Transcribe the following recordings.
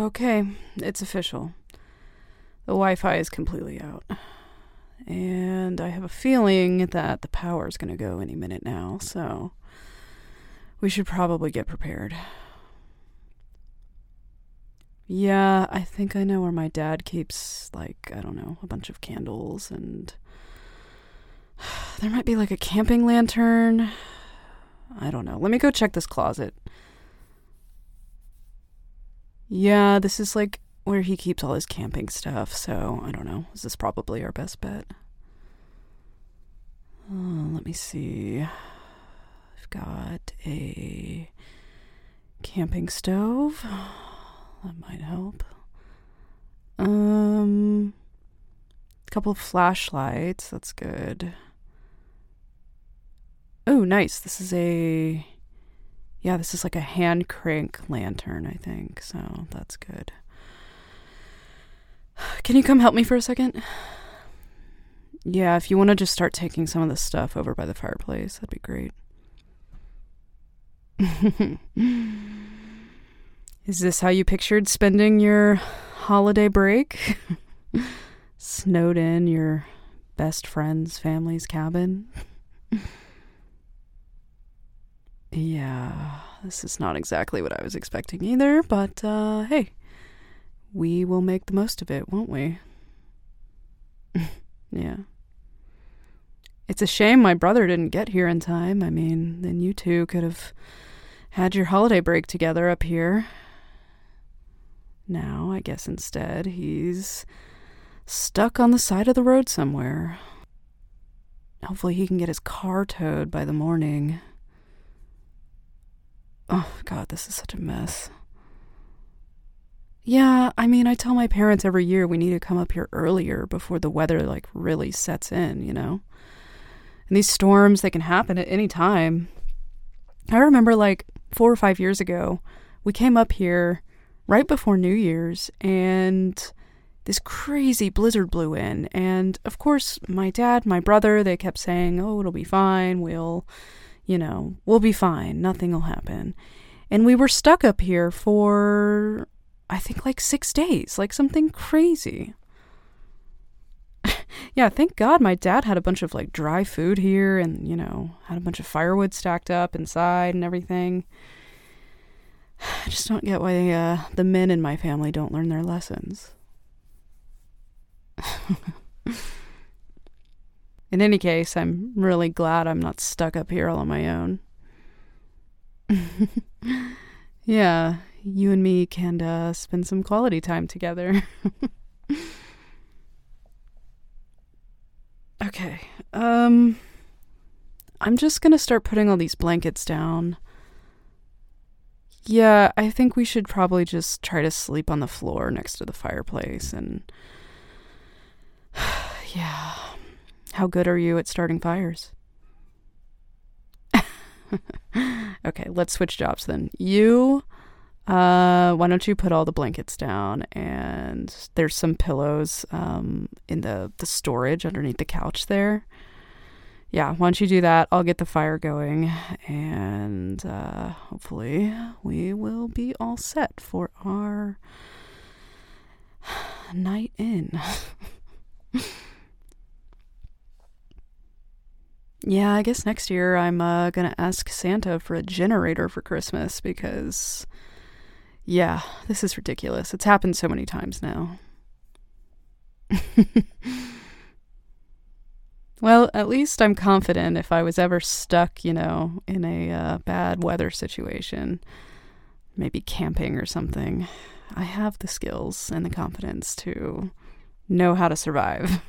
okay, it's official. The Wi Fi is completely out. And I have a feeling that the power is going to go any minute now, so we should probably get prepared. Yeah, I think I know where my dad keeps, like, I don't know, a bunch of candles and. There might be like a camping lantern. I don't know. Let me go check this closet. Yeah, this is like where he keeps all his camping stuff, so I don't know. This is probably our best bet. Uh, let me see. I've got a camping stove. That might help. Um, a couple of flashlights. That's good. Oh, nice. This is a. Yeah, this is like a hand crank lantern, I think. So that's good. Can you come help me for a second? Yeah, if you want to just start taking some of the stuff over by the fireplace, that'd be great. Is this how you pictured spending your holiday break? Snowed in your best friend's family's cabin? yeah, this is not exactly what I was expecting either, but uh, hey, we will make the most of it, won't we? yeah. It's a shame my brother didn't get here in time. I mean, then you two could have had your holiday break together up here. Now, I guess instead, he's stuck on the side of the road somewhere. Hopefully, he can get his car towed by the morning. Oh, God, this is such a mess. Yeah, I mean, I tell my parents every year we need to come up here earlier before the weather, like, really sets in, you know? And these storms, they can happen at any time. I remember, like, four or five years ago, we came up here right before New Year's, and this crazy blizzard blew in. And of course, my dad, my brother, they kept saying, Oh, it'll be fine. We'll, you know, we'll be fine. Nothing will happen. And we were stuck up here for, I think, like six days, like something crazy. yeah, thank God my dad had a bunch of like dry food here and, you know, had a bunch of firewood stacked up inside and everything. I just don't get why uh, the men in my family don't learn their lessons. in any case, I'm really glad I'm not stuck up here all on my own. yeah, you and me can uh, spend some quality time together. okay, um, I'm just gonna start putting all these blankets down. Yeah, I think we should probably just try to sleep on the floor next to the fireplace and. yeah. How good are you at starting fires? okay, let's switch jobs then. You, uh, why don't you put all the blankets down and there's some pillows um, in the, the storage underneath the couch there yeah, once you do that, I'll get the fire going, and uh, hopefully, we will be all set for our night in. yeah, I guess next year I'm uh, gonna ask Santa for a generator for Christmas because, yeah, this is ridiculous. It's happened so many times now. Well, at least I'm confident if I was ever stuck, you know, in a uh, bad weather situation, maybe camping or something, I have the skills and the confidence to know how to survive.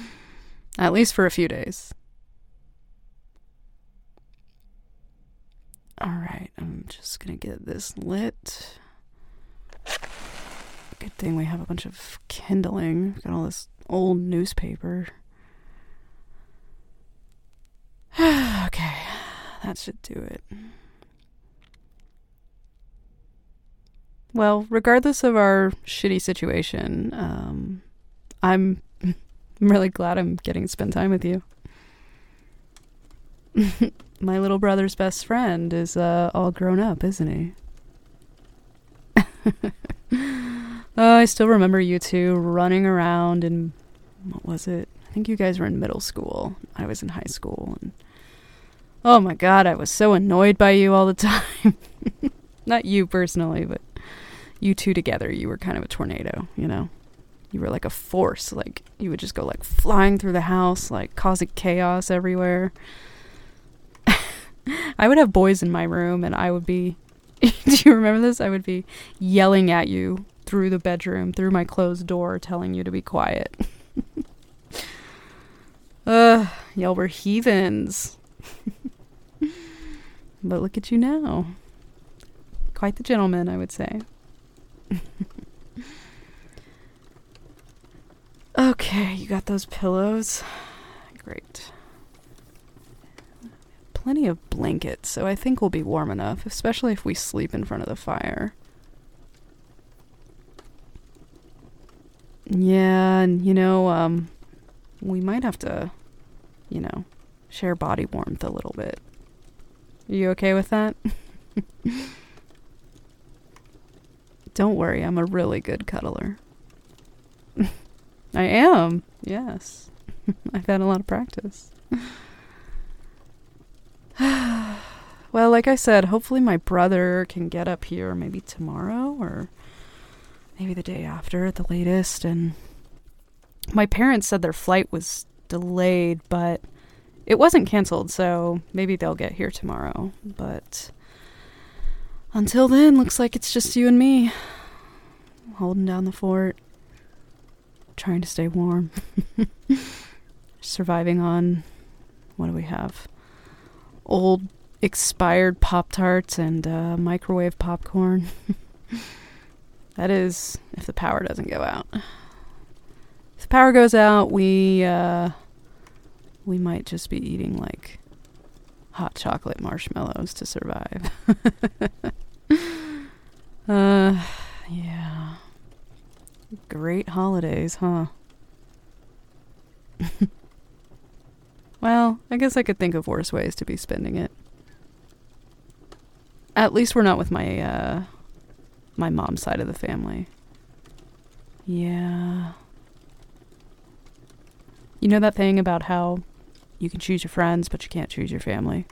at least for a few days. All right, I'm just to get this lit. Good thing we have a bunch of kindling. Got all this old newspaper. okay, that should do it. Well, regardless of our shitty situation, um, I'm really glad I'm getting to spend time with you. My little brother's best friend is uh, all grown up, isn't he? Oh, I still remember you two running around and what was it? I think you guys were in middle school. I was in high school and Oh my god, I was so annoyed by you all the time. Not you personally, but you two together, you were kind of a tornado, you know? You were like a force. Like, you would just go like flying through the house, like causing chaos everywhere. I would have boys in my room and I would be. do you remember this? I would be yelling at you through the bedroom, through my closed door, telling you to be quiet. Ugh, y'all were heathens. but look at you now. Quite the gentleman, I would say. okay, you got those pillows. Great. Plenty of blankets, so I think we'll be warm enough, especially if we sleep in front of the fire. Yeah, and you know, um, we might have to, you know, share body warmth a little bit. You okay with that? Don't worry, I'm a really good cuddler. I am, yes. I've had a lot of practice. well, like I said, hopefully my brother can get up here maybe tomorrow or maybe the day after at the latest. And my parents said their flight was delayed, but it wasn't canceled, so maybe they'll get here tomorrow. But until then, looks like it's just you and me holding down the fort, trying to stay warm, surviving on what do we have? Old expired Pop Tarts and uh, microwave popcorn. that is, if the power doesn't go out. If the power goes out, we uh, we might just be eating like hot chocolate marshmallows to survive. uh, yeah. Great holidays, huh? well, I guess I could think of worse ways to be spending it. At least we're not with my uh my mom's side of the family. Yeah. You know that thing about how you can choose your friends, but you can't choose your family?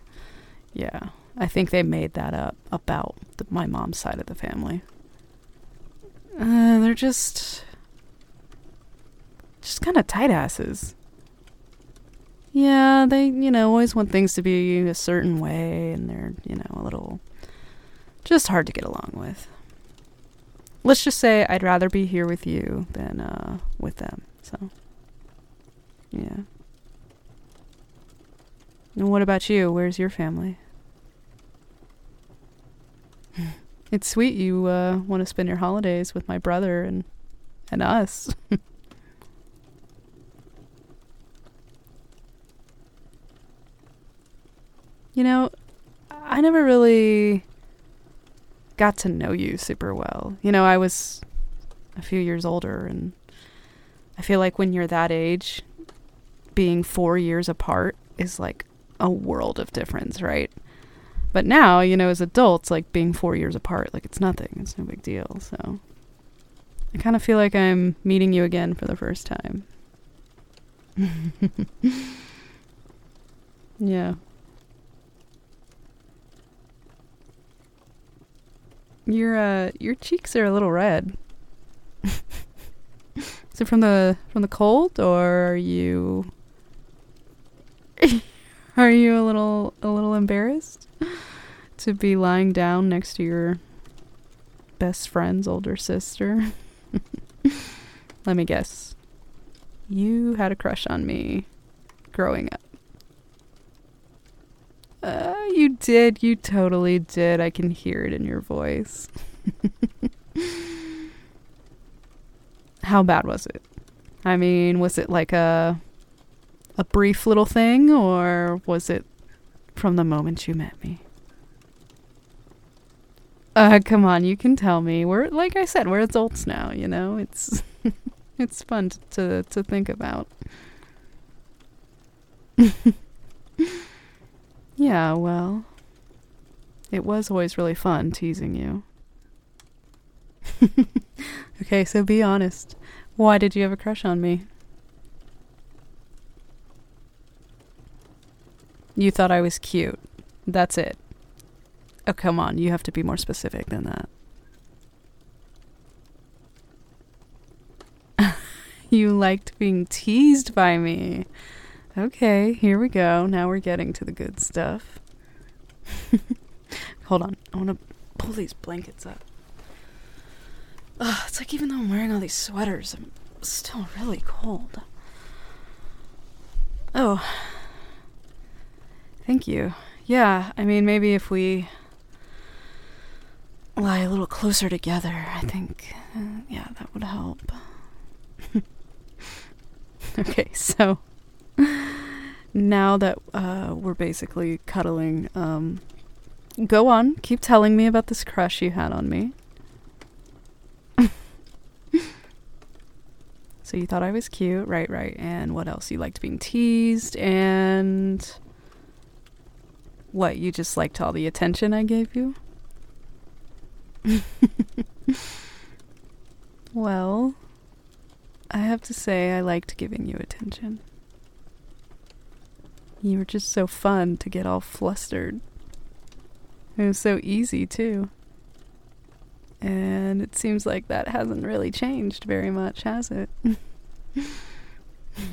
Yeah. I think they made that up about the, my mom's side of the family. Uh, they're just. just kind of tight asses. Yeah, they, you know, always want things to be a certain way, and they're, you know, a little. just hard to get along with. Let's just say I'd rather be here with you than, uh, with them, so. Yeah. And what about you? Where's your family? It's sweet you uh, want to spend your holidays with my brother and and us. you know, I never really got to know you super well. You know, I was a few years older and I feel like when you're that age, being 4 years apart is like a world of difference, right? But now, you know, as adults, like being four years apart, like it's nothing. It's no big deal. So I kind of feel like I'm meeting you again for the first time. yeah. Your uh your cheeks are a little red. Is it from the from the cold or are you are you a little a little embarrassed to be lying down next to your best friend's older sister? Let me guess. You had a crush on me growing up. Uh, you did. You totally did. I can hear it in your voice. How bad was it? I mean, was it like a a brief little thing, or was it from the moment you met me? Uh, come on, you can tell me. We're like I said, we're adults now. You know, it's it's fun to to think about. yeah, well, it was always really fun teasing you. Okay, so be honest. Why did you have a crush on me? You thought I was cute. That's it. Oh, come on. You have to be more specific than that. you liked being teased by me. Okay, here we go. Now we're getting to the good stuff. Hold on. I want to pull these blankets up. Ugh, it's like even though I'm wearing all these sweaters, I'm still really cold. Oh. Thank you. Yeah, I mean, maybe if we lie a little closer together, I think, uh, yeah, that would help. okay, so now that uh, we're basically cuddling, um, go on, keep telling me about this crush you had on me. so you thought I was cute, right, right. And what else? You liked being teased, and what? You just liked all the attention I gave you? well, I have to say, I liked giving you attention. You were just so fun to get all flustered. It was so easy, too. And it seems like that hasn't really changed very much, has it?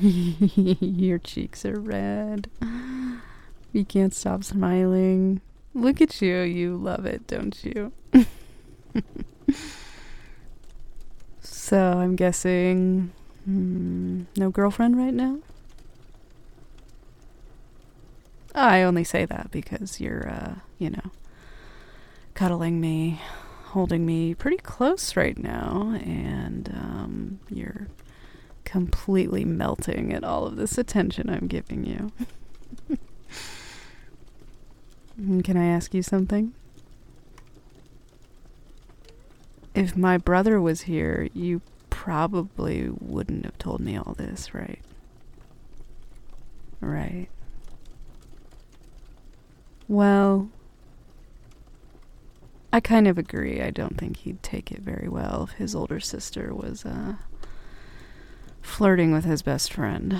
Your cheeks are red. You can't stop smiling. Look at you. You love it, don't you? so I'm guessing hmm, no girlfriend right now? I only say that because you're, uh, you know, cuddling me, holding me pretty close right now, and um, you're completely melting at all of this attention I'm giving you. Can I ask you something? If my brother was here, you probably wouldn't have told me all this, right? Right. Well, I kind of agree. I don't think he'd take it very well if his older sister was uh, flirting with his best friend.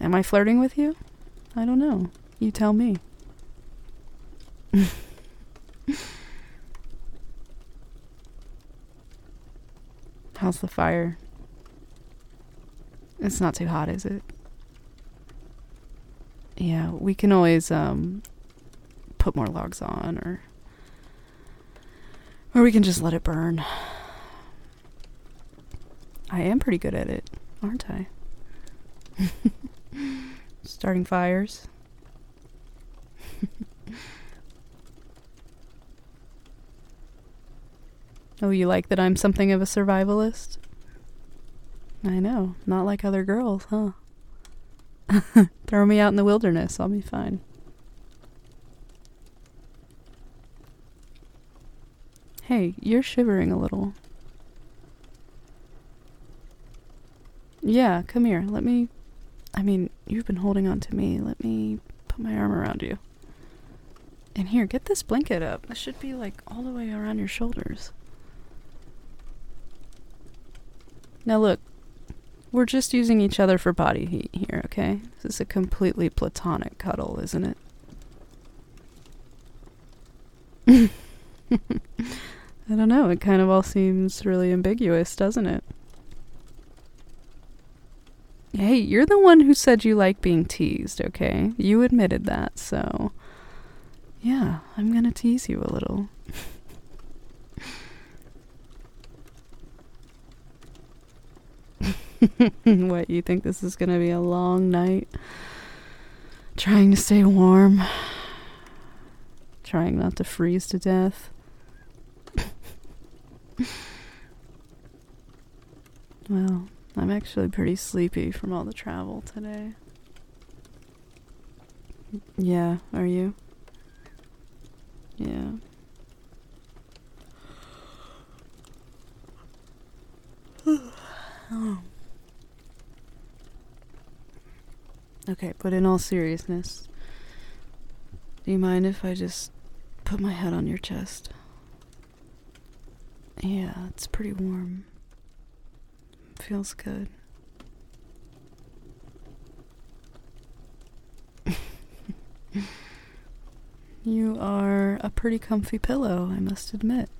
Am I flirting with you? I don't know. You tell me. How's the fire? It's not too hot, is it? Yeah, we can always um put more logs on or or we can just let it burn. I am pretty good at it, aren't I? Starting fires. oh, you like that I'm something of a survivalist? I know, not like other girls, huh? Throw me out in the wilderness, I'll be fine. Hey, you're shivering a little. Yeah, come here. Let me. I mean, you've been holding on to me. Let me put my arm around you. And here, get this blanket up. This should be like all the way around your shoulders. Now, look, we're just using each other for body heat here, okay? This is a completely platonic cuddle, isn't it? I don't know. It kind of all seems really ambiguous, doesn't it? Hey, you're the one who said you like being teased, okay? You admitted that, so. Yeah, I'm gonna tease you a little. what, you think this is gonna be a long night? Trying to stay warm? Trying not to freeze to death? well, I'm actually pretty sleepy from all the travel today. Yeah, are you? Yeah. Oh. Okay, but in all seriousness, do you mind if I just put my head on your chest? Yeah, it's pretty warm. Feels good. you are a pretty comfy pillow, I must admit.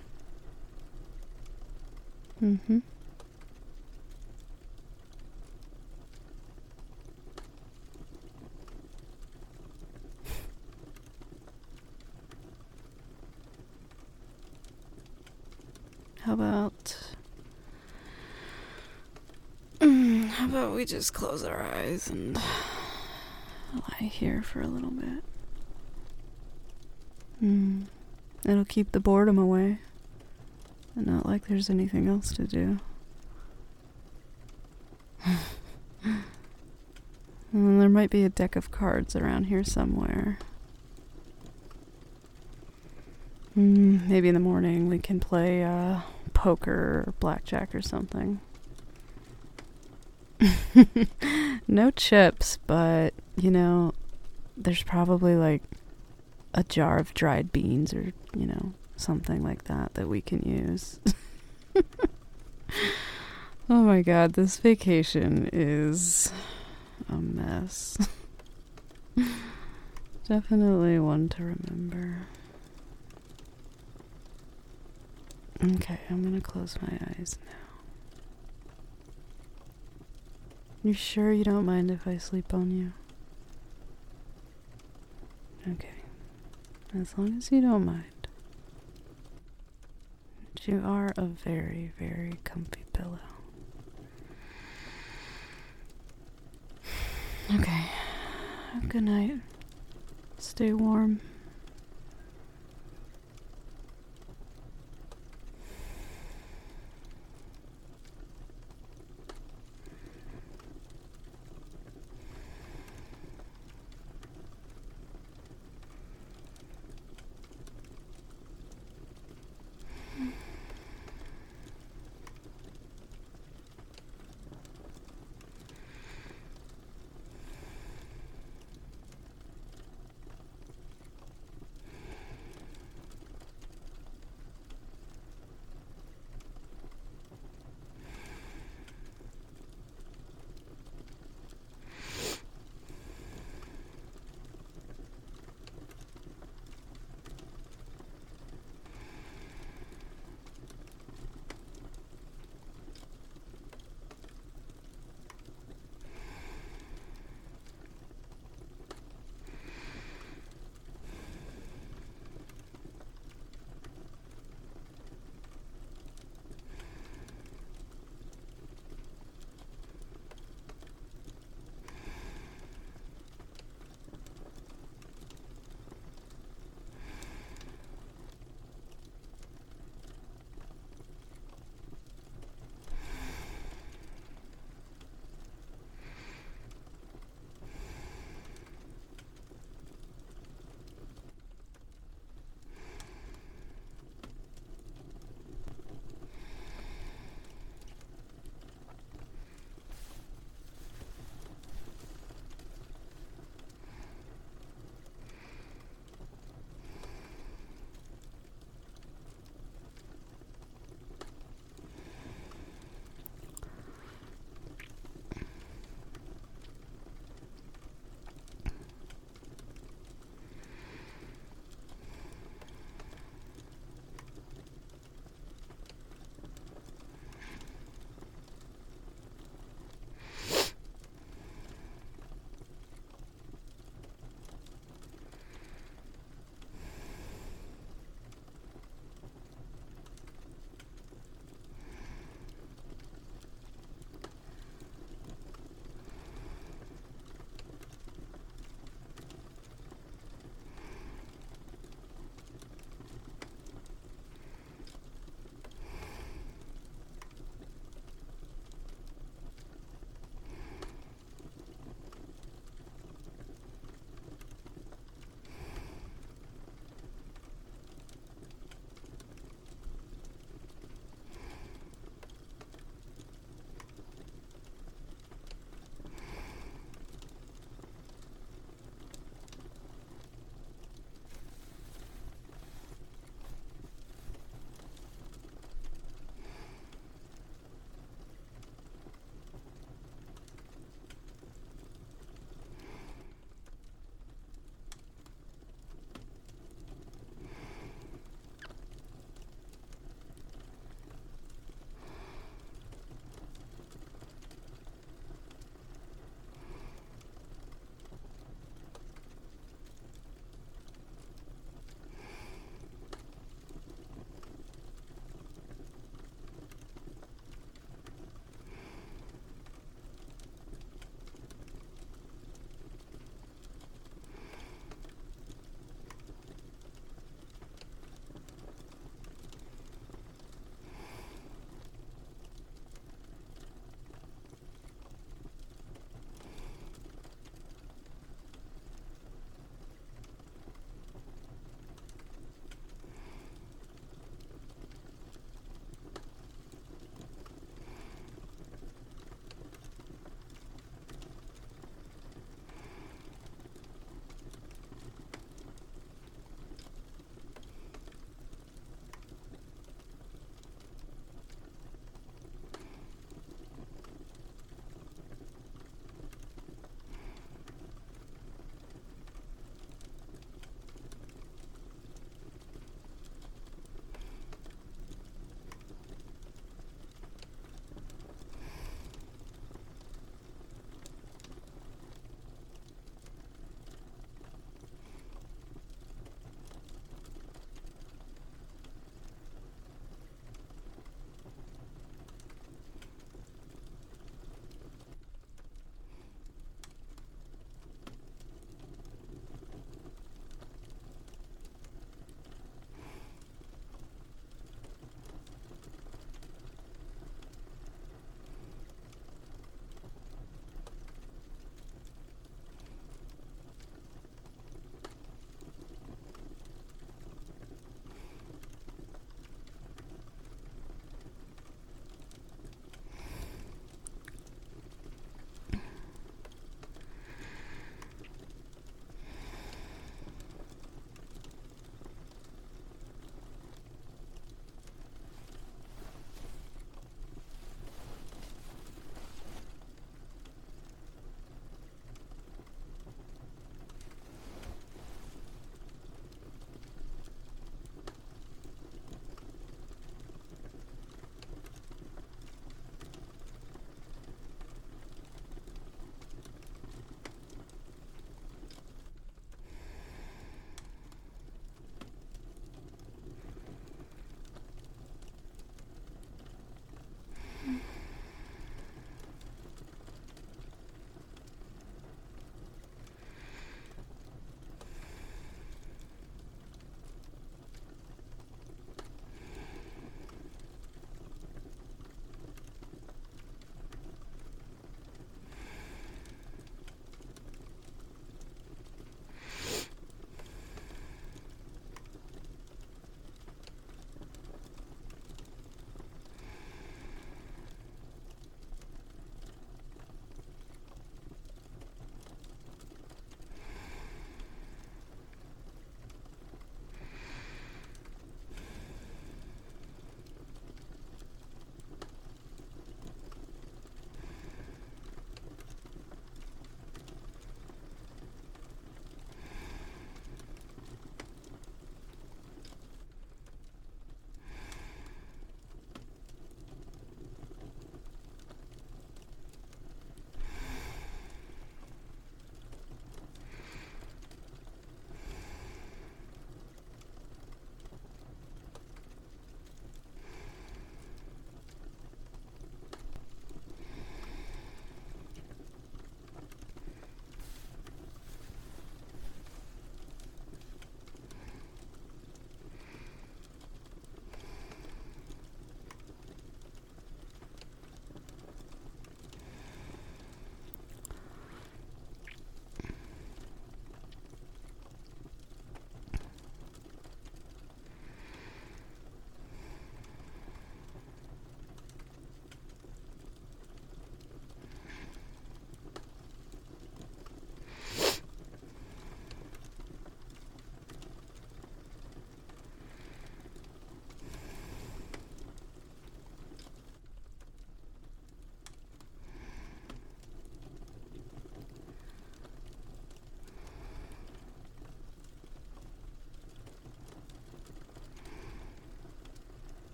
Mm hmm. How about. Mm, how about we just close our eyes and lie here for a little bit? Mm. It'll keep the boredom away. And not like there's anything else to do. and there might be a deck of cards around here somewhere. Mm, maybe in the morning we can play uh, poker or blackjack or something. no chips, but you know, there's probably like a jar of dried beans or, you know, something like that that we can use. oh my god, this vacation is a mess. Definitely one to remember. Okay, I'm gonna close my eyes now. You sure you don't mind if I sleep on you? Okay. As long as you don't mind. You are a very, very comfy pillow. Okay. Good night. Stay warm.